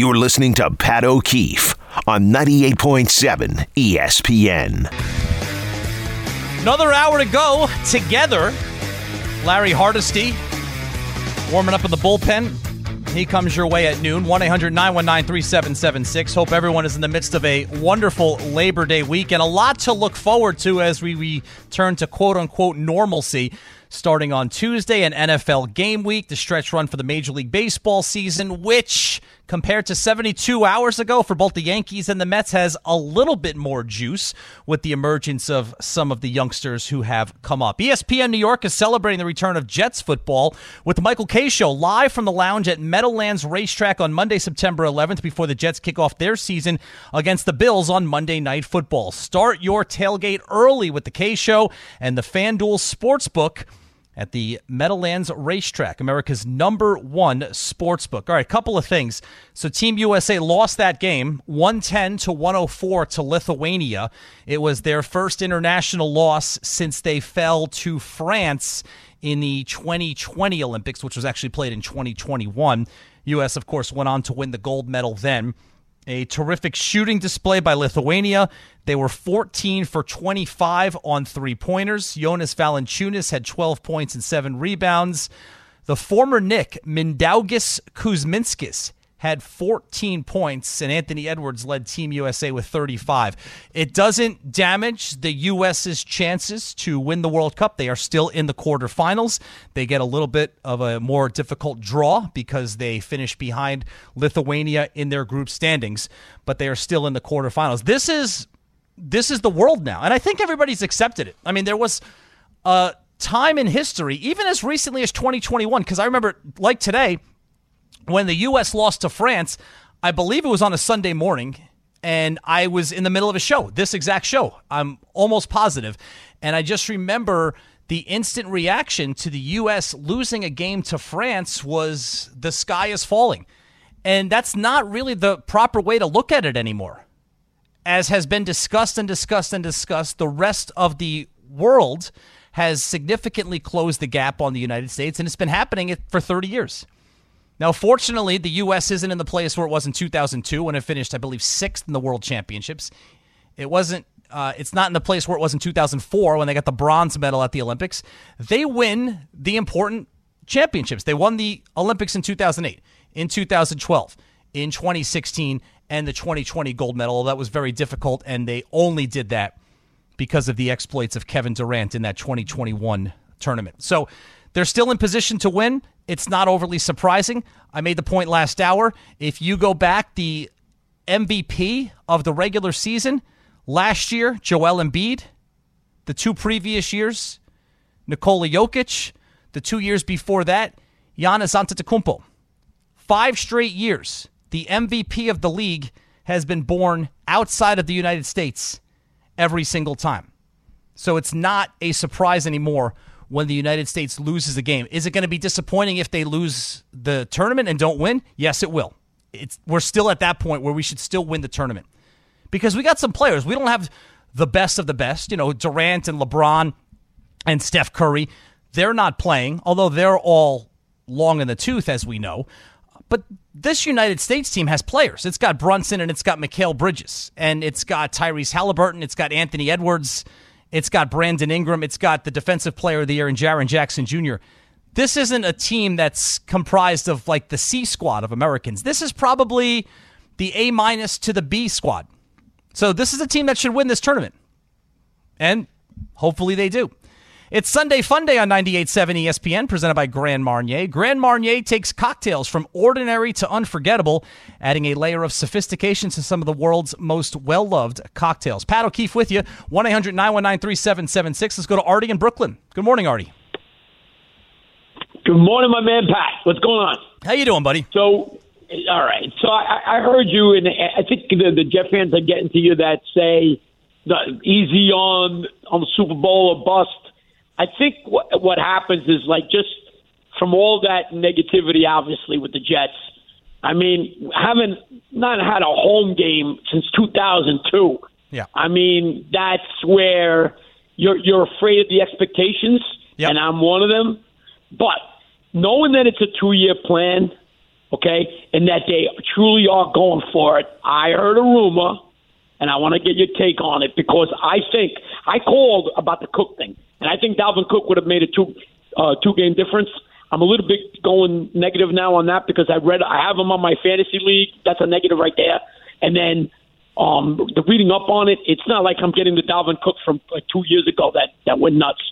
You're listening to Pat O'Keefe on 98.7 ESPN. Another hour to go together. Larry Hardesty warming up in the bullpen. He comes your way at noon. 1 800 919 3776. Hope everyone is in the midst of a wonderful Labor Day week and a lot to look forward to as we return to quote unquote normalcy starting on Tuesday, an NFL game week, the stretch run for the Major League Baseball season, which compared to 72 hours ago for both the Yankees and the Mets has a little bit more juice with the emergence of some of the youngsters who have come up. ESPN New York is celebrating the return of Jets football with Michael Kay Show live from the lounge at Meadowlands Racetrack on Monday, September 11th before the Jets kick off their season against the Bills on Monday Night Football. Start your tailgate early with the Kay Show and the FanDuel Sportsbook at the Meadowlands Racetrack, America's number one sports book. All right, a couple of things. So Team USA lost that game 110 to 104 to Lithuania. It was their first international loss since they fell to France in the 2020 Olympics, which was actually played in 2021. US, of course, went on to win the gold medal then. A terrific shooting display by Lithuania. They were 14 for 25 on three pointers. Jonas Valanciunas had 12 points and seven rebounds. The former Knick, Mindaugas Kuzminskas, had 14 points, and Anthony Edwards led Team USA with 35. It doesn't damage the U.S.'s chances to win the World Cup. They are still in the quarterfinals. They get a little bit of a more difficult draw because they finish behind Lithuania in their group standings, but they are still in the quarterfinals. This is this is the world now, and I think everybody's accepted it. I mean, there was a time in history, even as recently as 2021, because I remember, like today, when the U.S. lost to France, I believe it was on a Sunday morning, and I was in the middle of a show, this exact show. I'm almost positive. And I just remember the instant reaction to the U.S. losing a game to France was the sky is falling. And that's not really the proper way to look at it anymore. As has been discussed and discussed and discussed, the rest of the world has significantly closed the gap on the United States, and it's been happening for 30 years. Now, fortunately, the U.S. isn't in the place where it was in 2002 when it finished, I believe, sixth in the World Championships. It wasn't. Uh, it's not in the place where it was in 2004 when they got the bronze medal at the Olympics. They win the important championships. They won the Olympics in 2008, in 2012, in 2016, and the 2020 gold medal. That was very difficult, and they only did that because of the exploits of Kevin Durant in that 2021 tournament. So they're still in position to win. It's not overly surprising. I made the point last hour. If you go back, the MVP of the regular season last year, Joel Embiid. The two previous years, Nikola Jokic. The two years before that, Giannis Antetokounmpo. Five straight years, the MVP of the league has been born outside of the United States every single time. So it's not a surprise anymore when the United States loses a game. Is it going to be disappointing if they lose the tournament and don't win? Yes, it will. It's, we're still at that point where we should still win the tournament because we got some players. We don't have the best of the best. You know, Durant and LeBron and Steph Curry, they're not playing, although they're all long in the tooth, as we know. But this United States team has players. It's got Brunson and it's got Mikal Bridges and it's got Tyrese Halliburton. It's got Anthony Edwards. It's got Brandon Ingram. It's got the Defensive Player of the Year and Jaren Jackson Jr. This isn't a team that's comprised of like the C squad of Americans. This is probably the A minus to the B squad. So this is a team that should win this tournament. And hopefully they do. It's Sunday Fun Day on 98.7 ESPN, presented by Grand Marnier. Grand Marnier takes cocktails from ordinary to unforgettable, adding a layer of sophistication to some of the world's most well loved cocktails. Pat O'Keefe with you, 1 800 919 3776. Let's go to Artie in Brooklyn. Good morning, Artie. Good morning, my man Pat. What's going on? How you doing, buddy? So, all right. So I, I heard you, and I think the, the Jet fans are getting to you that say the easy on on the Super Bowl or bust I think what, what happens is like just from all that negativity, obviously with the Jets. I mean, haven't not had a home game since 2002. Yeah. I mean, that's where you're you're afraid of the expectations, yep. and I'm one of them. But knowing that it's a two year plan, okay, and that they truly are going for it. I heard a rumor, and I want to get your take on it because I think I called about the Cook thing, and I think Dalvin Cook would have made a two uh, two game difference. I'm a little bit going negative now on that because I read I have him on my fantasy league. That's a negative right there. And then um, the reading up on it, it's not like I'm getting the Dalvin Cook from like two years ago that that went nuts.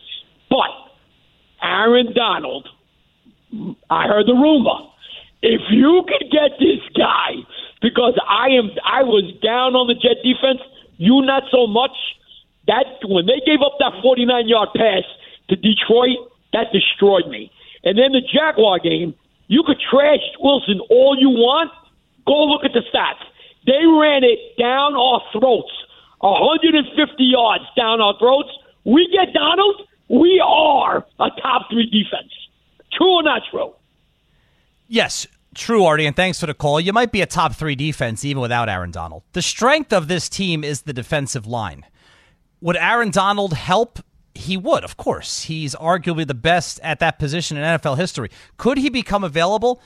But Aaron Donald, I heard the rumor. If you could get this guy, because I am, I was down on the Jet defense. You not so much. That when they gave up that 49 yard pass to Detroit, that destroyed me. And then the Jaguar game, you could trash Wilson all you want. Go look at the stats. They ran it down our throats, 150 yards down our throats. We get Donald, we are a top three defense. True or not true? Yes, true, Artie, and thanks for the call. You might be a top three defense even without Aaron Donald. The strength of this team is the defensive line. Would Aaron Donald help? He would, of course. He's arguably the best at that position in NFL history. Could he become available?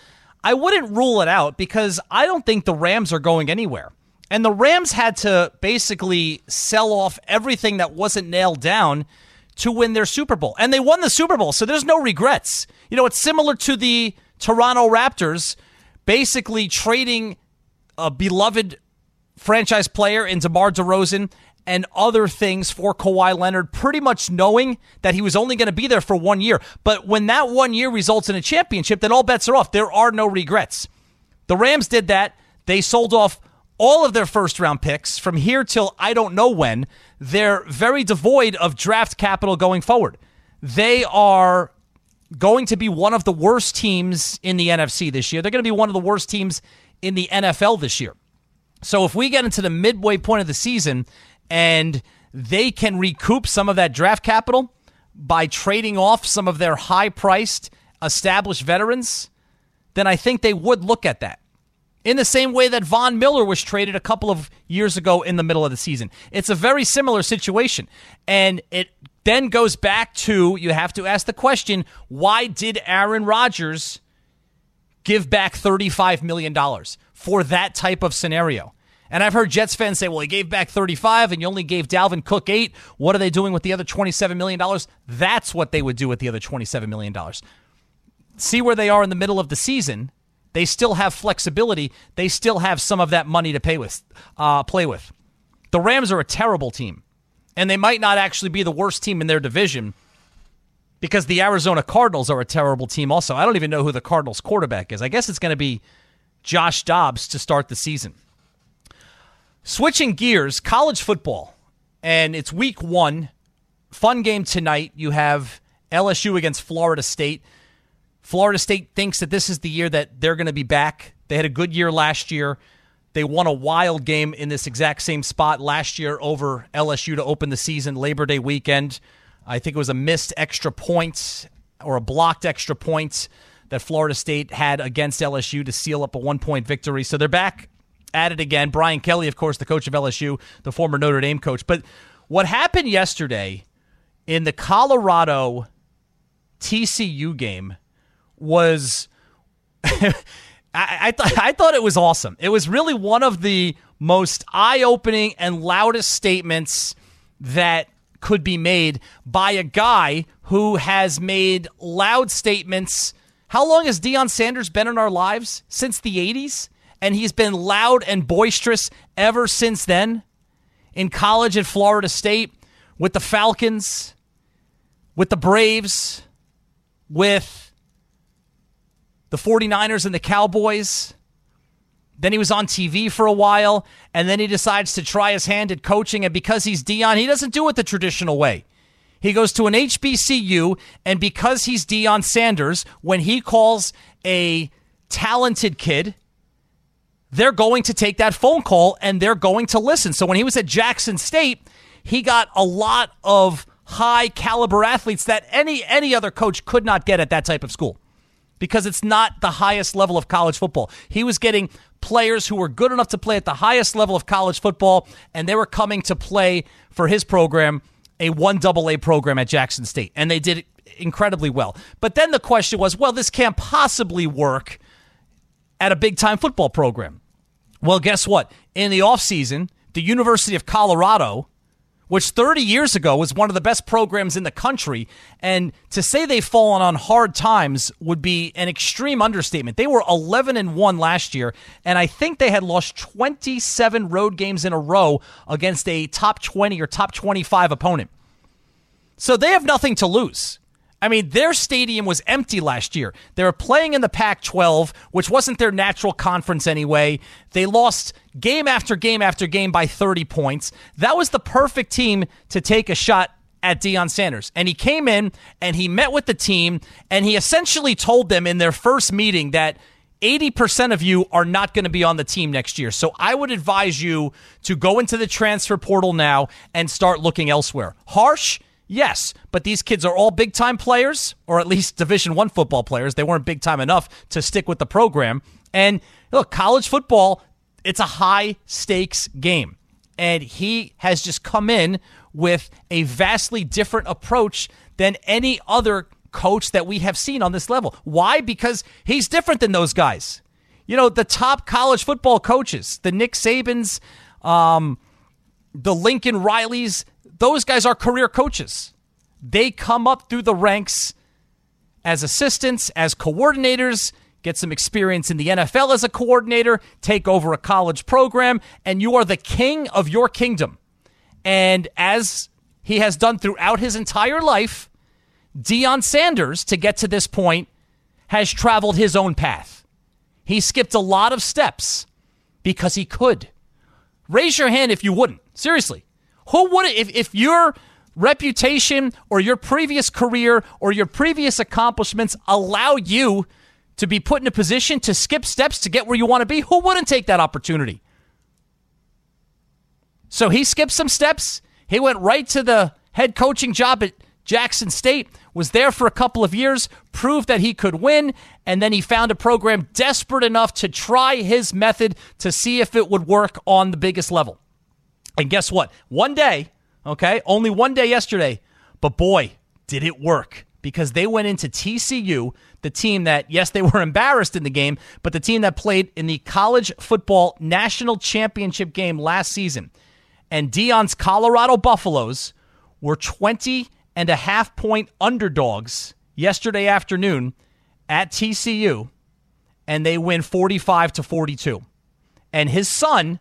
I wouldn't rule it out because I don't think the Rams are going anywhere. And the Rams had to basically sell off everything that wasn't nailed down to win their Super Bowl. And they won the Super Bowl, so there's no regrets. You know, it's similar to the Toronto Raptors basically trading a beloved franchise player in DeMar DeRozan and other things for Kawhi Leonard, pretty much knowing that he was only going to be there for one year. But when that one year results in a championship, then all bets are off. There are no regrets. The Rams did that. They sold off all of their first round picks from here till I don't know when. They're very devoid of draft capital going forward. They are going to be one of the worst teams in the NFC this year. They're going to be one of the worst teams in the NFL this year. So if we get into the midway point of the season and they can recoup some of that draft capital by trading off some of their high priced established veterans, then I think they would look at that. In the same way that Von Miller was traded a couple of years ago in the middle of the season. It's a very similar situation. And it then goes back to you have to ask the question why did Aaron Rodgers give back $35 million for that type of scenario? And I've heard Jets fans say, well, he gave back 35 and you only gave Dalvin Cook 8. What are they doing with the other $27 million? That's what they would do with the other $27 million. See where they are in the middle of the season. They still have flexibility. They still have some of that money to pay with, uh, play with. The Rams are a terrible team and they might not actually be the worst team in their division because the Arizona Cardinals are a terrible team also. I don't even know who the Cardinals quarterback is. I guess it's going to be Josh Dobbs to start the season. Switching gears, college football, and it's week one. Fun game tonight. You have LSU against Florida State. Florida State thinks that this is the year that they're going to be back. They had a good year last year. They won a wild game in this exact same spot last year over LSU to open the season, Labor Day weekend. I think it was a missed extra point or a blocked extra point that Florida State had against LSU to seal up a one point victory. So they're back at it again. Brian Kelly, of course, the coach of LSU, the former Notre Dame coach. But what happened yesterday in the Colorado TCU game was. I, th- I thought it was awesome. It was really one of the most eye opening and loudest statements that could be made by a guy who has made loud statements. How long has Deion Sanders been in our lives? Since the 80s? And he's been loud and boisterous ever since then. In college at Florida State, with the Falcons, with the Braves, with the 49ers and the Cowboys. Then he was on TV for a while, and then he decides to try his hand at coaching. And because he's Deion, he doesn't do it the traditional way. He goes to an HBCU, and because he's Deion Sanders, when he calls a talented kid, they're going to take that phone call and they're going to listen. So when he was at Jackson State, he got a lot of high caliber athletes that any any other coach could not get at that type of school because it's not the highest level of college football. He was getting players who were good enough to play at the highest level of college football, and they were coming to play for his program, a one double A program at Jackson State, and they did incredibly well. But then the question was, well, this can't possibly work at a big time football program. Well, guess what? In the offseason, the University of Colorado which 30 years ago was one of the best programs in the country. And to say they've fallen on hard times would be an extreme understatement. They were 11 and 1 last year, and I think they had lost 27 road games in a row against a top 20 or top 25 opponent. So they have nothing to lose. I mean, their stadium was empty last year. They were playing in the Pac 12, which wasn't their natural conference anyway. They lost game after game after game by 30 points. That was the perfect team to take a shot at Deion Sanders. And he came in and he met with the team and he essentially told them in their first meeting that 80% of you are not going to be on the team next year. So I would advise you to go into the transfer portal now and start looking elsewhere. Harsh Yes, but these kids are all big time players, or at least Division One football players. They weren't big time enough to stick with the program. And look, college football, it's a high stakes game. And he has just come in with a vastly different approach than any other coach that we have seen on this level. Why? Because he's different than those guys. You know, the top college football coaches, the Nick Sabans, um, the Lincoln Rileys, those guys are career coaches. They come up through the ranks as assistants, as coordinators, get some experience in the NFL as a coordinator, take over a college program, and you are the king of your kingdom. And as he has done throughout his entire life, Deion Sanders, to get to this point, has traveled his own path. He skipped a lot of steps because he could. Raise your hand if you wouldn't. Seriously. Who would if if your reputation or your previous career or your previous accomplishments allow you to be put in a position to skip steps to get where you want to be? Who wouldn't take that opportunity? So he skipped some steps. He went right to the head coaching job at Jackson State, was there for a couple of years, proved that he could win, and then he found a program desperate enough to try his method to see if it would work on the biggest level. And guess what? One day, okay, only one day yesterday, but boy, did it work because they went into TCU, the team that, yes, they were embarrassed in the game, but the team that played in the college football national championship game last season. And Deion's Colorado Buffaloes were 20 and a half point underdogs yesterday afternoon at TCU, and they win 45 to 42. And his son,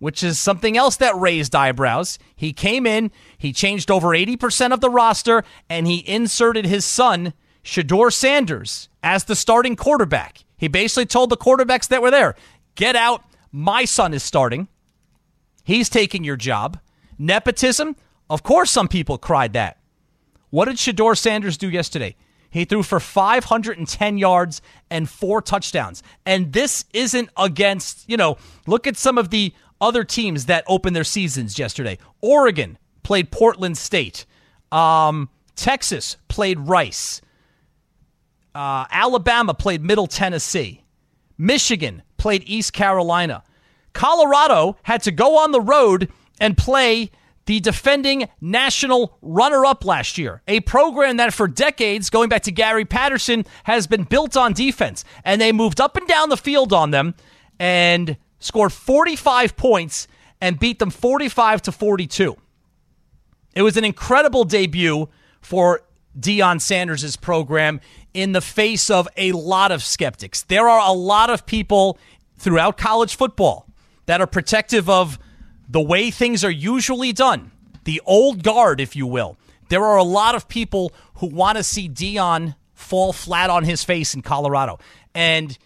which is something else that raised eyebrows. He came in, he changed over 80% of the roster, and he inserted his son, Shedeur Sanders, as the starting quarterback. He basically told the quarterbacks that were there, get out, my son is starting. He's taking your job. Nepotism? Of course, some people cried that. What did Shedeur Sanders do yesterday? He threw for 510 yards and four touchdowns. And this isn't against, you know, look at some of the other teams that opened their seasons yesterday. Oregon played Portland State. Um, Texas played Rice. Uh, Alabama played Middle Tennessee. Michigan played East Carolina. Colorado had to go on the road and play the defending national runner up last year, a program that for decades, going back to Gary Patterson, has been built on defense. And they moved up and down the field on them. And scored 45 points and beat them 45 to 42. It was an incredible debut for Deion Sanders' program in the face of a lot of skeptics. There are a lot of people throughout college football that are protective of the way things are usually done, the old guard, if you will. There are a lot of people who want to see Deion fall flat on his face in Colorado. And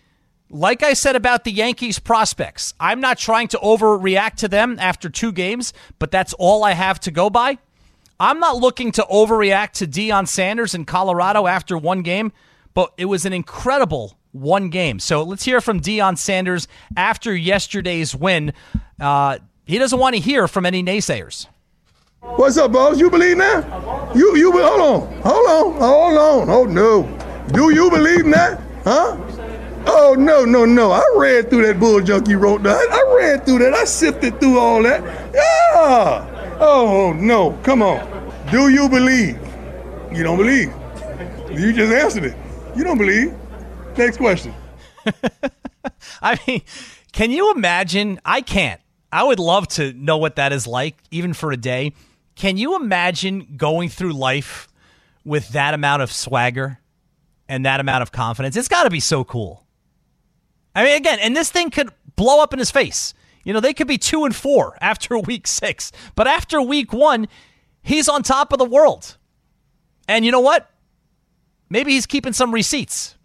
like I said about the Yankees prospects, I'm not trying to overreact to them after two games, but that's all I have to go by. I'm not looking to overreact to Deion Sanders in Colorado after one game, but it was an incredible one game. So let's hear from Deion Sanders after yesterday's win. Uh, he doesn't want to hear from any naysayers. What's up, boss? You believe that? You you hold on, hold on, hold on. Oh no, do you believe that? Huh? Oh no, no, no! I read through that bull junk you wrote that. I read through that. I sifted through all that. Yeah. Oh no! Come on. Do you believe? You don't believe. You just answered it. You don't believe. Next question. I mean, can you imagine? I can't. I would love to know what that is like, even for a day. Can you imagine going through life with that amount of swagger and that amount of confidence? It's got to be so cool. I mean, again, and this thing could blow up in his face. You know, they could be two and four after week six, but after week one, he's on top of the world. And you know what? Maybe he's keeping some receipts.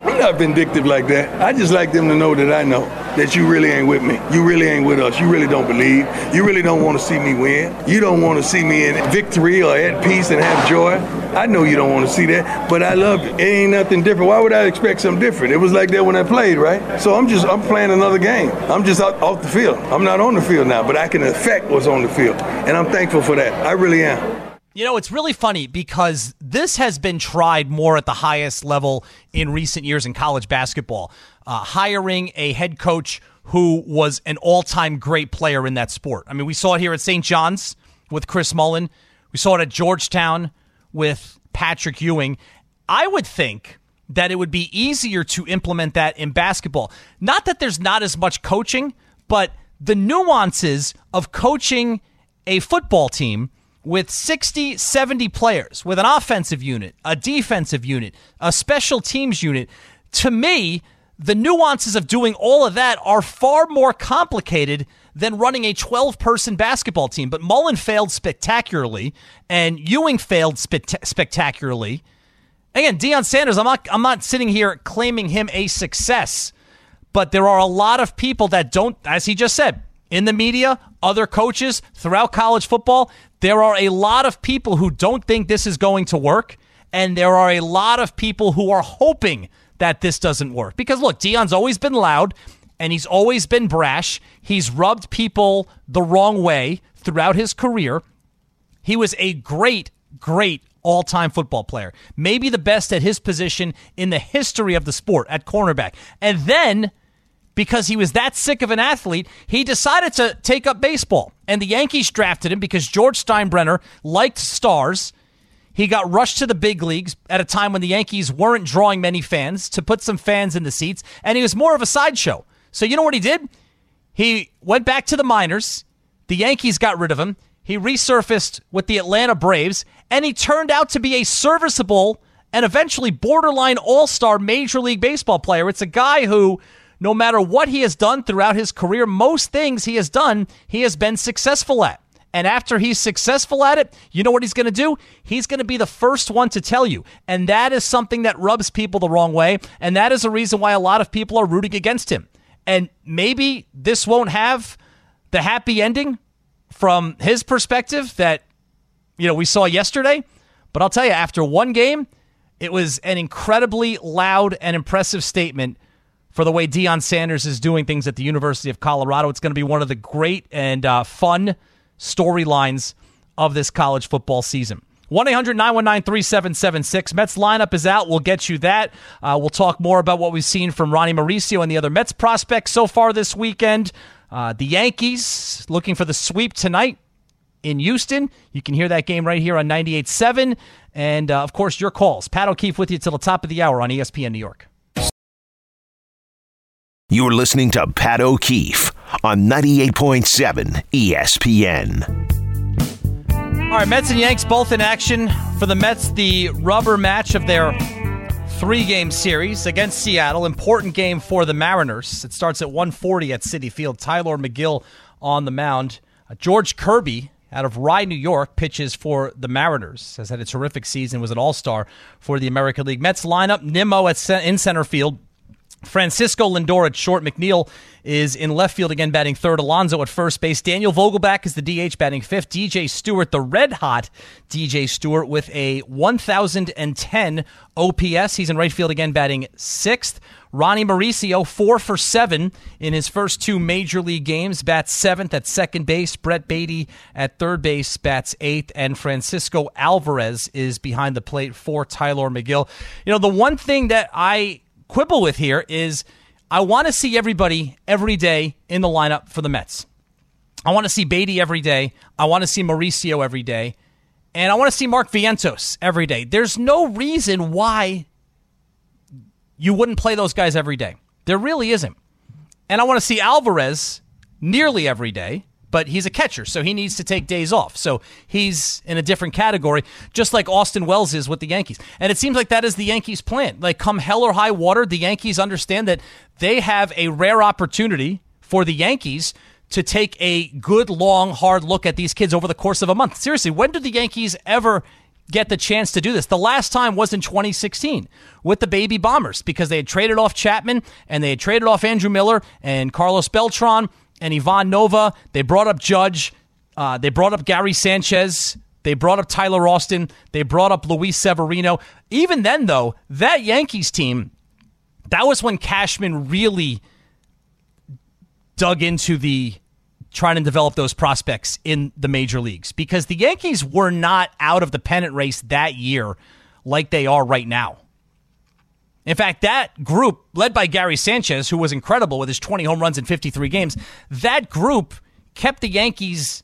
I'm not vindictive like that. I just like them to know that I know that you really ain't with me. You really ain't with us. You really don't believe. You really don't want to see me win. You don't want to see me in victory or at peace and have joy. I know you don't want to see that, but I love it. It ain't nothing different. Why would I expect something different? It was like that when I played, right? So I'm just I'm playing another game. I'm just out, off the field. I'm not on the field now, but I can affect what's on the field, and I'm thankful for that. I really am. You know, it's really funny because this has been tried more at the highest level in recent years in college basketball. Uh, hiring a head coach who was an all time great player in that sport. I mean, we saw it here at St. John's with Chris Mullin, we saw it at Georgetown with Patrick Ewing. I would think that it would be easier to implement that in basketball. Not that there's not as much coaching, but the nuances of coaching a football team with 60, 70 players, with an offensive unit, a defensive unit, a special teams unit, to me, the nuances of doing all of that are far more complicated than running a 12 person basketball team. But Mullin failed spectacularly, and Ewing failed spe- spectacularly. Again, Deion Sanders, I'm not, I'm not sitting here claiming him a success, but there are a lot of people that don't, as he just said, in the media, other coaches throughout college football, there are a lot of people who don't think this is going to work, and there are a lot of people who are hoping that this doesn't work. Because look, Deion's always been loud and he's always been brash. He's rubbed people the wrong way throughout his career. He was a great, great all time football player, maybe the best at his position in the history of the sport at cornerback. And then because he was that sick of an athlete, he decided to take up baseball. And the Yankees drafted him because George Steinbrenner liked stars. He got rushed to the big leagues at a time when the Yankees weren't drawing many fans to put some fans in the seats, and he was more of a sideshow. So, you know what he did? He went back to the minors. The Yankees got rid of him. He resurfaced with the Atlanta Braves, and he turned out to be a serviceable and eventually borderline all star Major League Baseball player. It's a guy who no matter what he has done throughout his career, most things he has done, he has been successful at. And after he's successful at it, you know what he's going to do? He's going to be the first one to tell you. And that is something that rubs people the wrong way. And that is a reason why a lot of people are rooting against him. And maybe this won't have the happy ending from his perspective that, you know, we saw yesterday. But I'll tell you, after one game, it was an incredibly loud and impressive statement for the way Deion Sanders is doing things at the University of Colorado. It's going to be one of the great and uh, fun storylines of this college football season. 1 800 919 3776. Mets lineup is out. We'll get you that. Uh, we'll talk more about what we've seen from Ronny Mauricio and the other Mets prospects so far this weekend. Uh, the Yankees looking for the sweep tonight in Houston. You can hear that game right here on 98.7. And uh, of course, your calls. Pat O'Keefe with you till the top of the hour on ESPN New York. You're listening to Pat O'Keefe on 98.7 ESPN. All right, Mets and Yanks both in action. For the Mets, the rubber match of their three game series against Seattle. Important game for the Mariners. It starts at 140 at Citi Field. Tylor Megill on the mound. Uh, George Kirby out of Rye, New York, pitches for the Mariners. Has had a terrific season. Was an All Star for the American League. Mets lineup: Nimmo at in center field. Francisco Lindor at short. McNeil is in left field again, batting third. Alonso at first base. Daniel Vogelbach is the DH, batting fifth. DJ Stewart, the red hot DJ Stewart, with a 1,010 OPS. He's in right field again, batting sixth. Ronny Mauricio, four for seven in his first two major league games, bats seventh at second base. Brett Baty at third base, bats eighth. And Francisco Alvarez is behind the plate for Tylor Megill. You know, the one thing that I quibble with here is I want to see everybody every day in the lineup for the Mets. I want to see Baty every day. I want to see Mauricio every day. And I want to see Mark Vientos every day. There's no reason why you wouldn't play those guys every day. There really isn't. And I want to see Alvarez nearly every day, but he's a catcher, so he needs to take days off. So he's in a different category, just like Austin Wells is with the Yankees. And it seems like that is the Yankees' plan. Like, come hell or high water, the Yankees understand that they have a rare opportunity for the Yankees to take a good, long, hard look at these kids over the course of a month. Seriously, when did the Yankees ever get the chance to do this? The last time was in 2016 with the Baby Bombers because they had traded off Chapman and they had traded off Andrew Miller and Carlos Beltran and Ivan Nova. They brought up Judge. Uh, they brought up Gary Sanchez. They brought up Tyler Austin. They brought up Luis Severino. Even then, though, that Yankees team, that was when Cashman really dug into the trying to develop those prospects in the major leagues because the Yankees were not out of the pennant race that year like they are right now. In fact, that group, led by Gary Sanchez, who was incredible with his 20 home runs in 53 games, that group kept the Yankees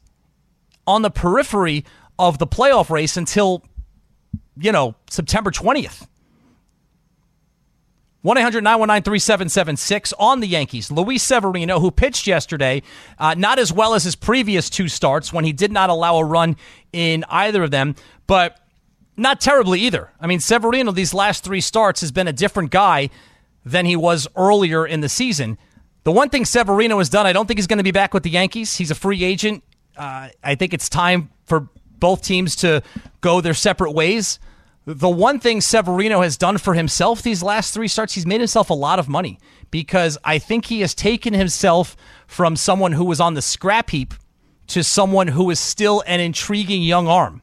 on the periphery of the playoff race until, you know, September 20th. 1 800 919 3776 on the Yankees. Luis Severino, who pitched yesterday, uh, not as well as his previous two starts when he did not allow a run in either of them, but not terribly either. I mean, Severino, these last three starts, has been a different guy than he was earlier in the season. The one thing Severino has done, I don't think he's going to be back with the Yankees. He's a free agent. Uh, I think it's time for both teams to go their separate ways. The one thing Severino has done for himself these last three starts, he's made himself a lot of money because I think he has taken himself from someone who was on the scrap heap to someone who is still an intriguing young arm.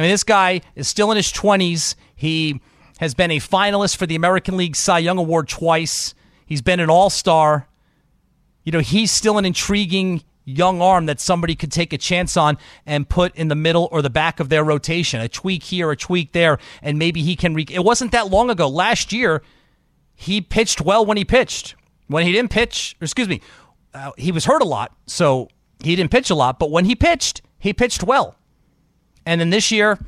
I mean, this guy is still in his 20s. He has been a finalist for the American League Cy Young Award twice. He's been an all star. You know, he's still an intriguing young arm that somebody could take a chance on and put in the middle or the back of their rotation. A tweak here, a tweak there, and maybe he can. Re- it wasn't that long ago. Last year, he pitched well when he pitched. When he didn't pitch, excuse me, uh, he was hurt a lot, so he didn't pitch a lot. But when he pitched, he pitched well. And then this year,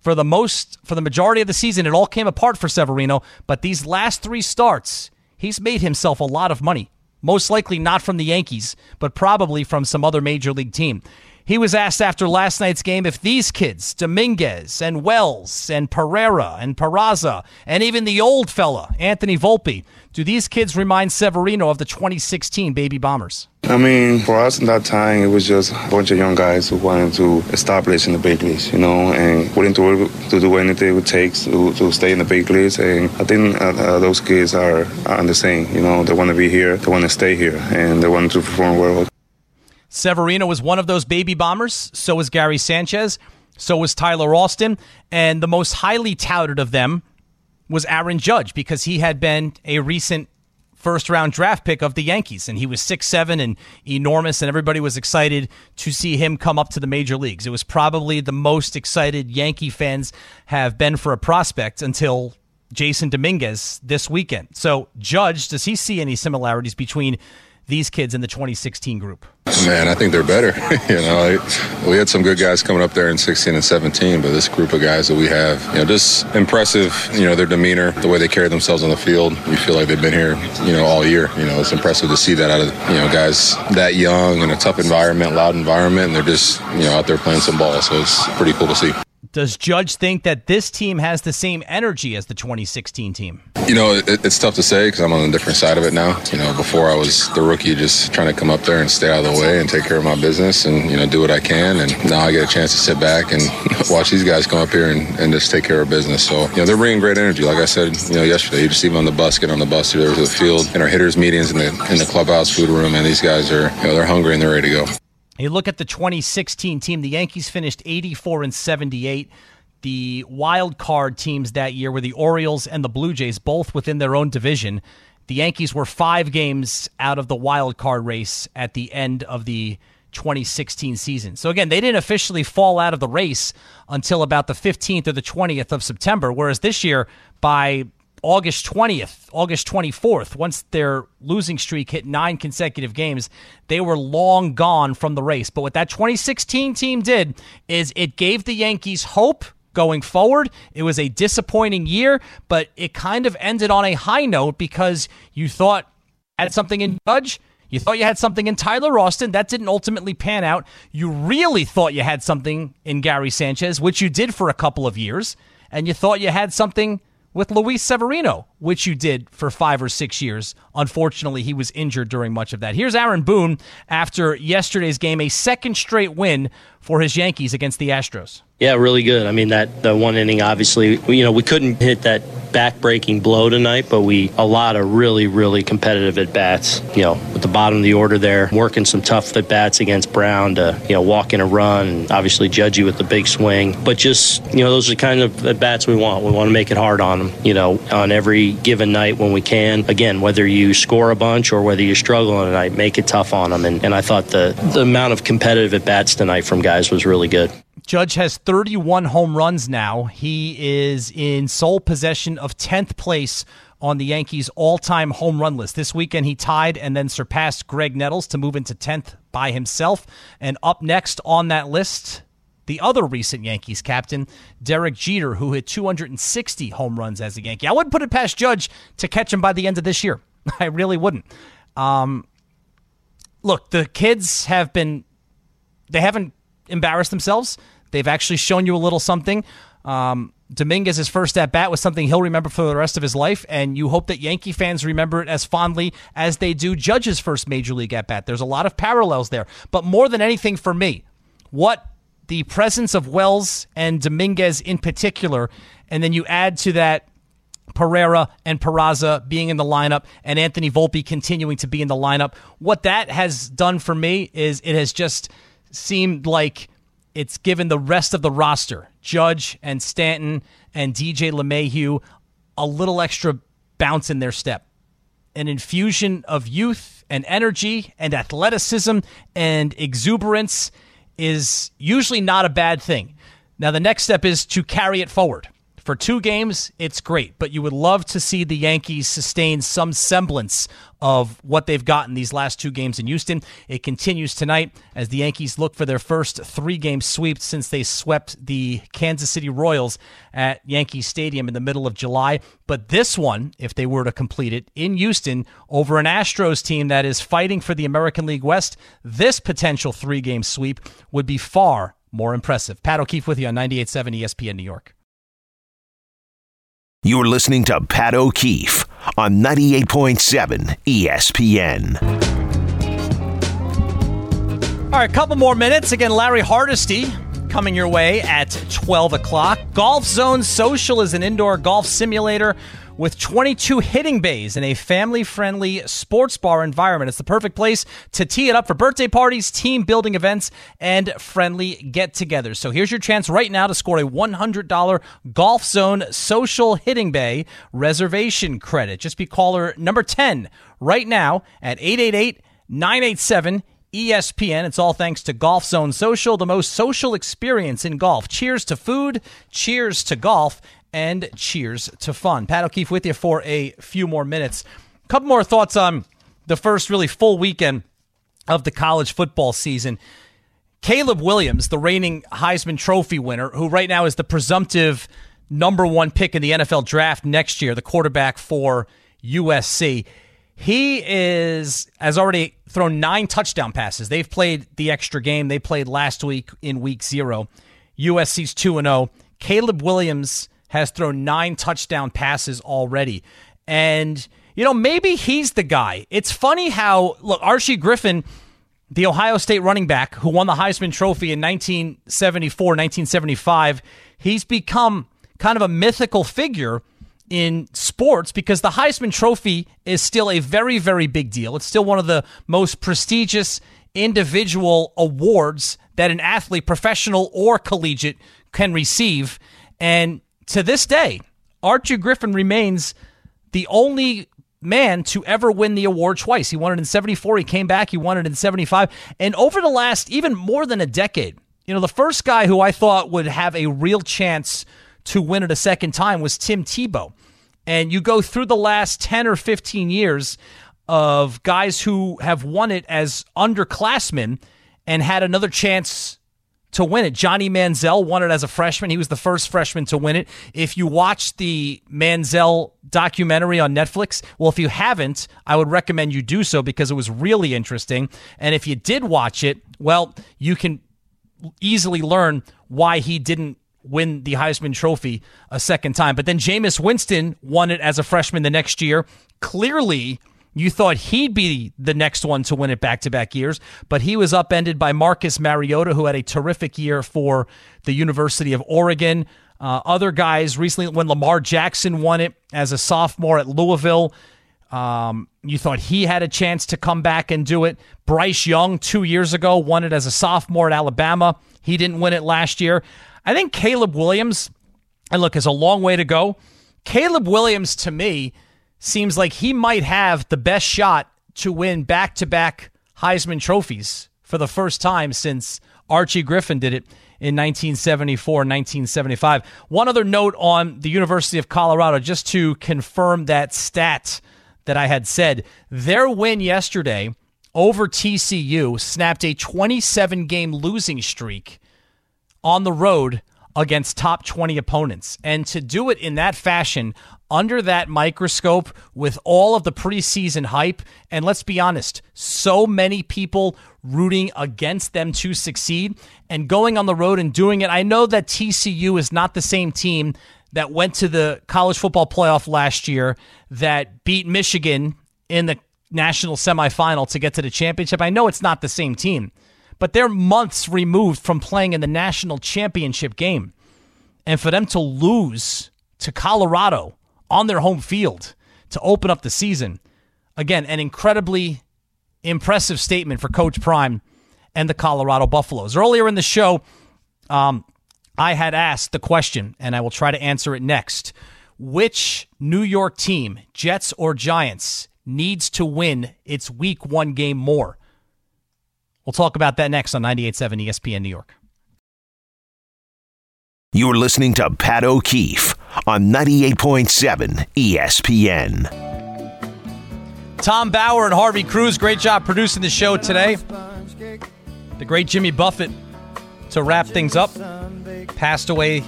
for the most, for the majority of the season, it all came apart for Severino. But these last three starts, he's made himself a lot of money. Most likely not from the Yankees, but probably from some other major league team. He was asked after last night's game if these kids, Dominguez and Wells and Pereira and Peraza, and even the old fella, Anthony Volpe, do these kids remind Severino of the 2016 Baby Bombers? I mean, for us in that time, it was just a bunch of young guys who wanted to establish in the big leagues, you know, and willing to, to do anything it takes to, to stay in the big leagues. And I think uh, uh, those kids are, are the same, you know, they want to be here, they want to stay here, and they want to perform well. Severino was one of those baby bombers. So was Gary Sanchez. So was Tyler Austin. And the most highly touted of them was Aaron Judge because he had been a recent first round draft pick of the Yankees. And he was six seven and enormous, and everybody was excited to see him come up to the major leagues. It was probably the most excited Yankee fans have been for a prospect until Jasson Dominguez this weekend. So, Judge, does he see any similarities between these kids in the 2016 group? Man, I think they're better. you know, we had some good guys coming up there in 16 and 17, but this group of guys that we have, you know, just impressive. You know, their demeanor, the way they carry themselves on the field. We feel like they've been here, you know, all year. You know, it's impressive to see that out of you know guys that young in a tough environment, loud environment, and they're just you know out there playing some ball. So it's pretty cool to see. Does Judge think that this team has the same energy as the 2016 team? You know, it, it's tough to say because I'm on a different side of it now. You know, before I was the rookie, just trying to come up there and stay out of the way and take care of my business and, you know, do what I can. And now I get a chance to sit back and watch these guys come up here and, and just take care of business. So, you know, they're bringing great energy. Like I said, you know, yesterday, you just even on the bus, get on the bus, there to the field, in our hitters' meetings in the, in the clubhouse food room, and these guys are, you know, they're hungry and they're ready to go. You look at the 2016 team, the Yankees finished 84 and 78 the wild card teams that year were the Orioles and the Blue Jays, both within their own division. The Yankees were five games out of the wild card race at the end of the 2016 season. So again, they didn't officially fall out of the race until about the 15th or the 20th of September, whereas this year by August 20th, August 24th, once their losing streak hit nine consecutive games, they were long gone from the race. But what that 2016 team did is it gave the Yankees hope going forward. It was a disappointing year, but it kind of ended on a high note because you thought had something in Judge. You thought you had something in Tyler Austin. That didn't ultimately pan out. You really thought you had something in Gary Sanchez, which you did for a couple of years. And you thought you had something with Luis Severino, which you did for five or six years. Unfortunately, he was injured during much of that. Here's Aaron Boone after yesterday's game, a second straight win for his Yankees against the Astros. Yeah, really good. I mean, that the one inning, obviously, you know, we couldn't hit that back-breaking blow tonight, but we a lot of really, really competitive at bats. You know, at the bottom of the order there, working some tough at bats against Brown to you know walk in a run, and obviously judge you with the big swing. But just you know, those are the kind of at bats we want. We want to make it hard on them. You know, on every given night when we can. Again, whether you score a bunch or whether you struggle on a night, make it tough on them. And, and I thought the the amount of competitive at bats tonight from guys was really good. Judge has 31 home runs now. He is in sole possession of 10th place on the Yankees' all time home run list. This weekend, he tied and then surpassed Graig Nettles to move into 10th by himself. And up next on that list, the other recent Yankees captain, Derek Jeter, who hit 260 home runs as a Yankee. I wouldn't put it past Judge to catch him by the end of this year. I really wouldn't. Um, look, the kids have been, they haven't embarrassed themselves. They've actually shown you a little something. Um, Dominguez's first at bat was something he'll remember for the rest of his life, and you hope that Yankee fans remember it as fondly as they do Judge's first major league at bat. There's a lot of parallels there, but more than anything for me, what the presence of Wells and Dominguez in particular, and then you add to that Pereira and Peraza being in the lineup and Anthony Volpe continuing to be in the lineup. What that has done for me is it has just seemed like it's given the rest of the roster, Judge and Stanton and DJ LeMahieu, a little extra bounce in their step. An infusion of youth and energy and athleticism and exuberance is usually not a bad thing. Now, the next step is to carry it forward. For two games, it's great, but you would love to see the Yankees sustain some semblance of what they've gotten these last two games in Houston. It continues tonight as the Yankees look for their first three game sweep since they swept the Kansas City Royals at Yankee Stadium in the middle of July. But this one, if they were to complete it in Houston over an Astros team that is fighting for the American League West, this potential three game sweep would be far more impressive. Pat O'Keefe with you on 98.7 ESPN New York. You're listening to Pat O'Keefe on 98.7 ESPN. All right, a couple more minutes. Again, Larry Hardesty coming your way at 12 o'clock. Golf Zone Social is an indoor golf simulator with 22 hitting bays in a family friendly sports bar environment. It's the perfect place to tee it up for birthday parties, team building events, and friendly get togethers. So here's your chance right now to score a $100 Golf Zone social hitting bay reservation credit. Just be caller number 10 right now at 888 987 ESPN. It's all thanks to Golf Zone Social, the most social experience in golf. Cheers to food, cheers to golf, and cheers to fun. Pat O'Keefe with you for a few more minutes. A couple more thoughts on the first really full weekend of the college football season. Caleb Williams, the reigning Heisman Trophy winner, who right now is the presumptive number one pick in the NFL draft next year, the quarterback for USC. He is has already thrown nine touchdown passes. They've played the extra game. They played last week in week zero. USC's 2 0. Caleb Williams has thrown nine touchdown passes already. And, you know, maybe he's the guy. It's funny how, look, Archie Griffin, the Ohio State running back who won the Heisman Trophy in 1974, 1975, he's become kind of a mythical figure in sports because the Heisman Trophy is still a very, very big deal. It's still one of the most prestigious individual awards that an athlete, professional or collegiate, can receive. And to this day, Archie Griffin remains the only man to ever win the award twice. He won it in 74, he came back, he won it in 75. And over the last even more than a decade, you know, the first guy who I thought would have a real chance to win it a second time was Tim Tebow. And you go through the last 10 or 15 years of guys who have won it as underclassmen and had another chance to win it. Johnny Manziel won it as a freshman. He was the first freshman to win it. If you watch the Manziel documentary on Netflix, well, if you haven't, I would recommend you do so because it was really interesting. And if you did watch it, well, you can easily learn why he didn't win the Heisman Trophy a second time. But then Jameis Winston won it as a freshman the next year. Clearly, you thought he'd be the next one to win it back to back years, but he was upended by Marcus Mariota, who had a terrific year for the University of Oregon. Uh, other guys recently, when Lamar Jackson won it as a sophomore at Louisville, um, you thought he had a chance to come back and do it. Bryce Young, two years ago, won it as a sophomore at Alabama. He didn't win it last year. I think Caleb Williams, and look, has a long way to go. Caleb Williams, to me, seems like he might have the best shot to win back to back Heisman trophies for the first time since Archie Griffin did it in 1974 1975. One other note on the University of Colorado, just to confirm that stat that I had said. Their win yesterday over TCU snapped a 27 game losing streak on the road against top 20 opponents. And to do it in that fashion, under that microscope, with all of the preseason hype, and let's be honest, so many people rooting against them to succeed and going on the road and doing it. I know that TCU is not the same team that went to the college football playoff last year that beat Michigan in the national semifinal to get to the championship. I know it's not the same team but they're months removed from playing in the national championship game. And for them to lose to Colorado on their home field to open up the season, again, an incredibly impressive statement for Coach Prime and the Colorado Buffaloes. Earlier in the show, um, I had asked the question, and I will try to answer it next. Which New York team, Jets or Giants, needs to win its week one game more? We'll talk about that next on 98.7 ESPN New York. You're listening to Pat O'Keefe on 98.7 ESPN. Tom Bauer and Harvey Cruz, great job producing the show today. The great Jimmy Buffett, to wrap things up, passed away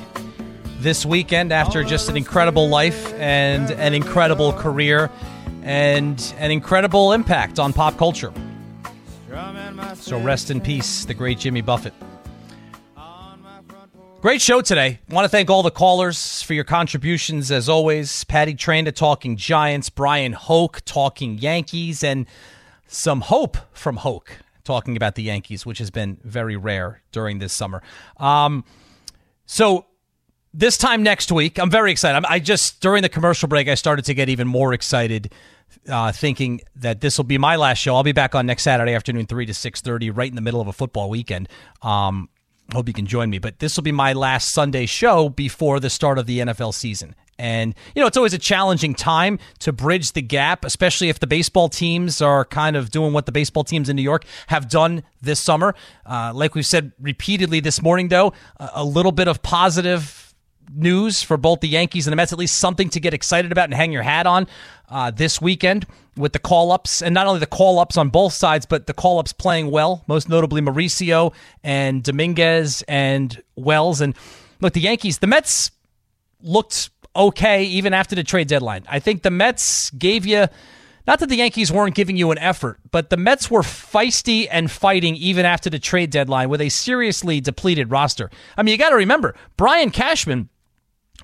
this weekend after just an incredible life and an incredible career and an incredible impact on pop culture. So rest in peace, the great Jimmy Buffett. Great show today. Want to thank all the callers for your contributions as always. Patty Train to Talking Giants, Brian Hoke talking Yankees, and some hope from Hoke talking about the Yankees, which has been very rare during this summer. Um, so this time next week, I'm very excited. I just during the commercial break, I started to get even more excited uh, thinking that this will be my last show. I'll be back on next Saturday afternoon, three to six thirty, right in the middle of a football weekend. Um, hope you can join me. But this will be my last Sunday show before the start of the NFL season. And, you know, it's always a challenging time to bridge the gap, especially if the baseball teams are kind of doing what the baseball teams in New York have done this summer. Uh, like we've said repeatedly this morning, though, a little bit of positive news for both the Yankees and the Mets, at least something to get excited about and hang your hat on uh, this weekend with the call ups. And not only the call ups on both sides, but the call ups playing well, most notably Mauricio and Dominguez and Wells. And look, the Yankees, the Mets looked okay even after the trade deadline. I think the Mets gave you. Not that the Yankees weren't giving you an effort, but the Mets were feisty and fighting even after the trade deadline with a seriously depleted roster. I mean, you got to remember, Brian Cashman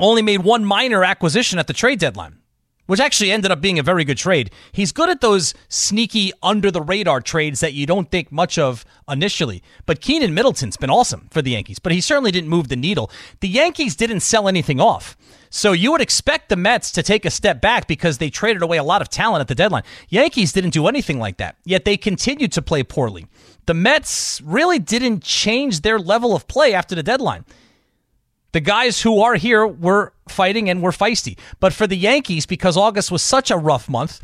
only made one minor acquisition at the trade deadline, which actually ended up being a very good trade. He's good at those sneaky under the radar trades that you don't think much of initially. But Keynan Middleton's been awesome for the Yankees, but he certainly didn't move the needle. The Yankees didn't sell anything off. So you would expect the Mets to take a step back because they traded away a lot of talent at the deadline. Yankees didn't do anything like that, yet they continued to play poorly. The Mets really didn't change their level of play after the deadline. The guys who are here were fighting and were feisty. But for the Yankees, because August was such a rough month,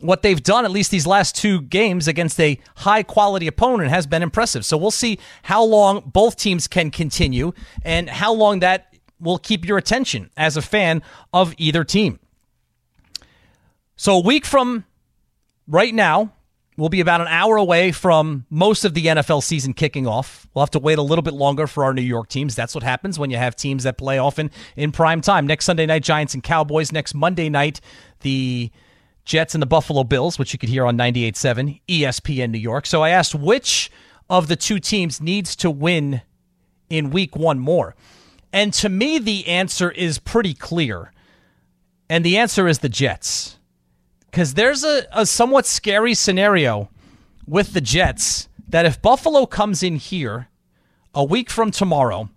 what they've done, at least these last two games against a high quality opponent, has been impressive. So we'll see how long both teams can continue and how long that will keep your attention as a fan of either team. So a week from right now, We'll be about an hour away from most of the NFL season kicking off. We'll have to wait a little bit longer for our New York teams. That's what happens when you have teams that play often in prime time. Next Sunday night, Giants and Cowboys. Next Monday night, the Jets and the Buffalo Bills, which you could hear on 98.7 ESPN New York. So I asked which of the two teams needs to win in week one more. And to me, the answer is pretty clear. And the answer is the Jets because there's a, a somewhat scary scenario with the Jets that if Buffalo comes in here a week from tomorrow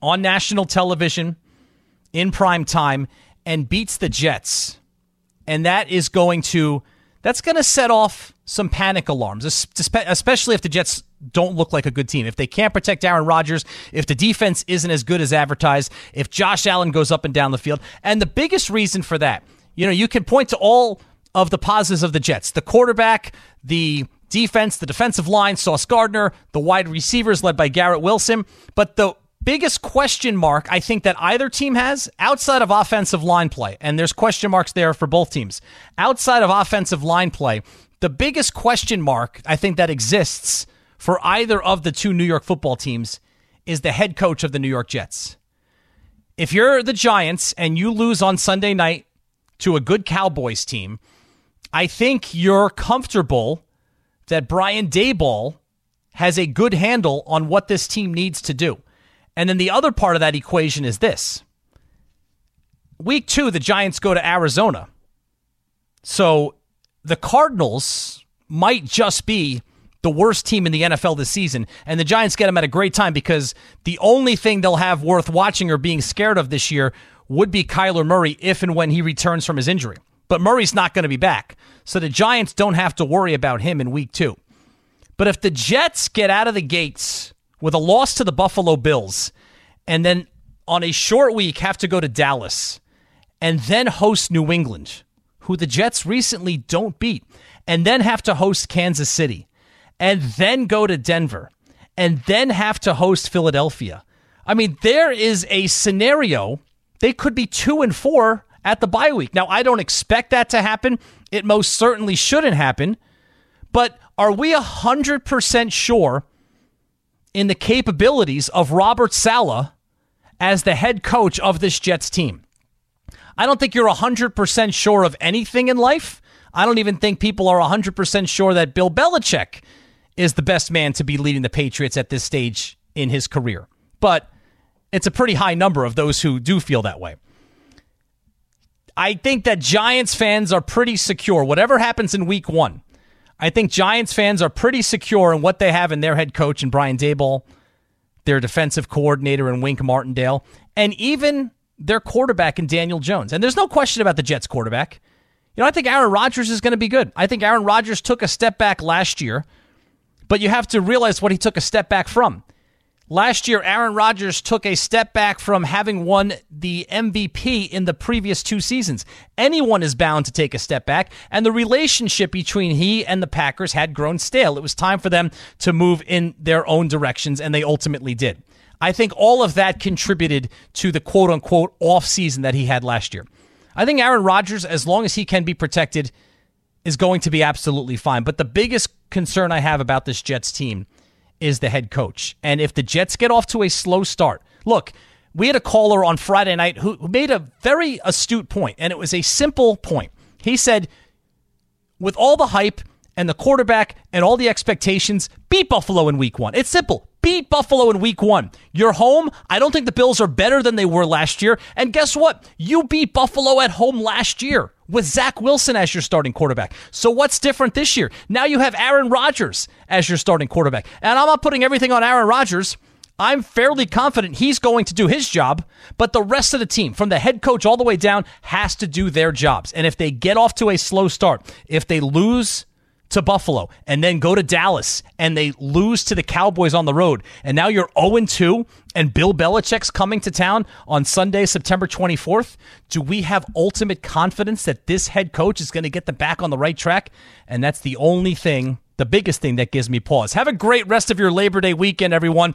on national television in prime time and beats the Jets, and that is going to that's going to set off some panic alarms, especially if the Jets don't look like a good team. If they can't protect Aaron Rodgers, if the defense isn't as good as advertised, if Josh Allen goes up and down the field. And the biggest reason for that you know, you can point to all of the positives of the Jets the quarterback, the defense, the defensive line, Sauce Gardner, the wide receivers led by Garrett Wilson. But the biggest question mark I think that either team has outside of offensive line play, and there's question marks there for both teams, outside of offensive line play, the biggest question mark I think that exists for either of the two New York football teams is the head coach of the New York Jets. If you're the Giants and you lose on Sunday night to a good Cowboys team, I think you're comfortable that Brian Daboll has a good handle on what this team needs to do. And then the other part of that equation is this. Week two, the Giants go to Arizona. So the Cardinals might just be the worst team in the NFL this season. And the Giants get them at a great time because the only thing they'll have worth watching or being scared of this year would be Kyler Murray if and when he returns from his injury. But Murray's not going to be back. So the Giants don't have to worry about him in week two. But if the Jets get out of the gates with a loss to the Buffalo Bills and then on a short week have to go to Dallas and then host New England, who the Jets recently don't beat, and then have to host Kansas City and then go to Denver and then have to host Philadelphia. I mean, there is a scenario they could be two and four at the bye week. Now, I don't expect that to happen. It most certainly shouldn't happen. But are we 100% sure in the capabilities of Robert Saleh as the head coach of this Jets team? I don't think you're 100% sure of anything in life. I don't even think people are 100% sure that Bill Belichick is the best man to be leading the Patriots at this stage in his career. But it's a pretty high number of those who do feel that way. I think that Giants fans are pretty secure. Whatever happens in week one, I think Giants fans are pretty secure in what they have in their head coach and Brian Daboll, their defensive coordinator and Wink Martindale, and even their quarterback in Daniel Jones. And there's no question about the Jets quarterback. You know, I think Aaron Rodgers is going to be good. I think Aaron Rodgers took a step back last year, but you have to realize what he took a step back from. Last year, Aaron Rodgers took a step back from having won the MVP in the previous two seasons. Anyone is bound to take a step back, and the relationship between he and the Packers had grown stale. It was time for them to move in their own directions, and they ultimately did. I think all of that contributed to the quote unquote off season that he had last year. I think Aaron Rodgers, as long as he can be protected, is going to be absolutely fine. But the biggest concern I have about this Jets team is the head coach. And if the Jets get off to a slow start, look, we had a caller on Friday night who, made a very astute point, and it was a simple point. He said, with all the hype and the quarterback and all the expectations, beat Buffalo in week one. It's simple. Beat Buffalo in week one. You're home. I don't think the Bills are better than they were last year. And guess what? You beat Buffalo at home last year with Zach Wilson as your starting quarterback. So what's different this year? Now you have Aaron Rodgers as your starting quarterback. And I'm not putting everything on Aaron Rodgers. I'm fairly confident he's going to do his job, but the rest of the team, from the head coach all the way down, has to do their jobs. And if they get off to a slow start, if they lose to Buffalo and then go to Dallas and they lose to the Cowboys on the road. And now you're 0 2 and Bill Belichick's coming to town on Sunday, September 24th. Do we have ultimate confidence that this head coach is going to get them back on the right track? And that's the only thing, the biggest thing that gives me pause. Have a great rest of your Labor Day weekend, everyone.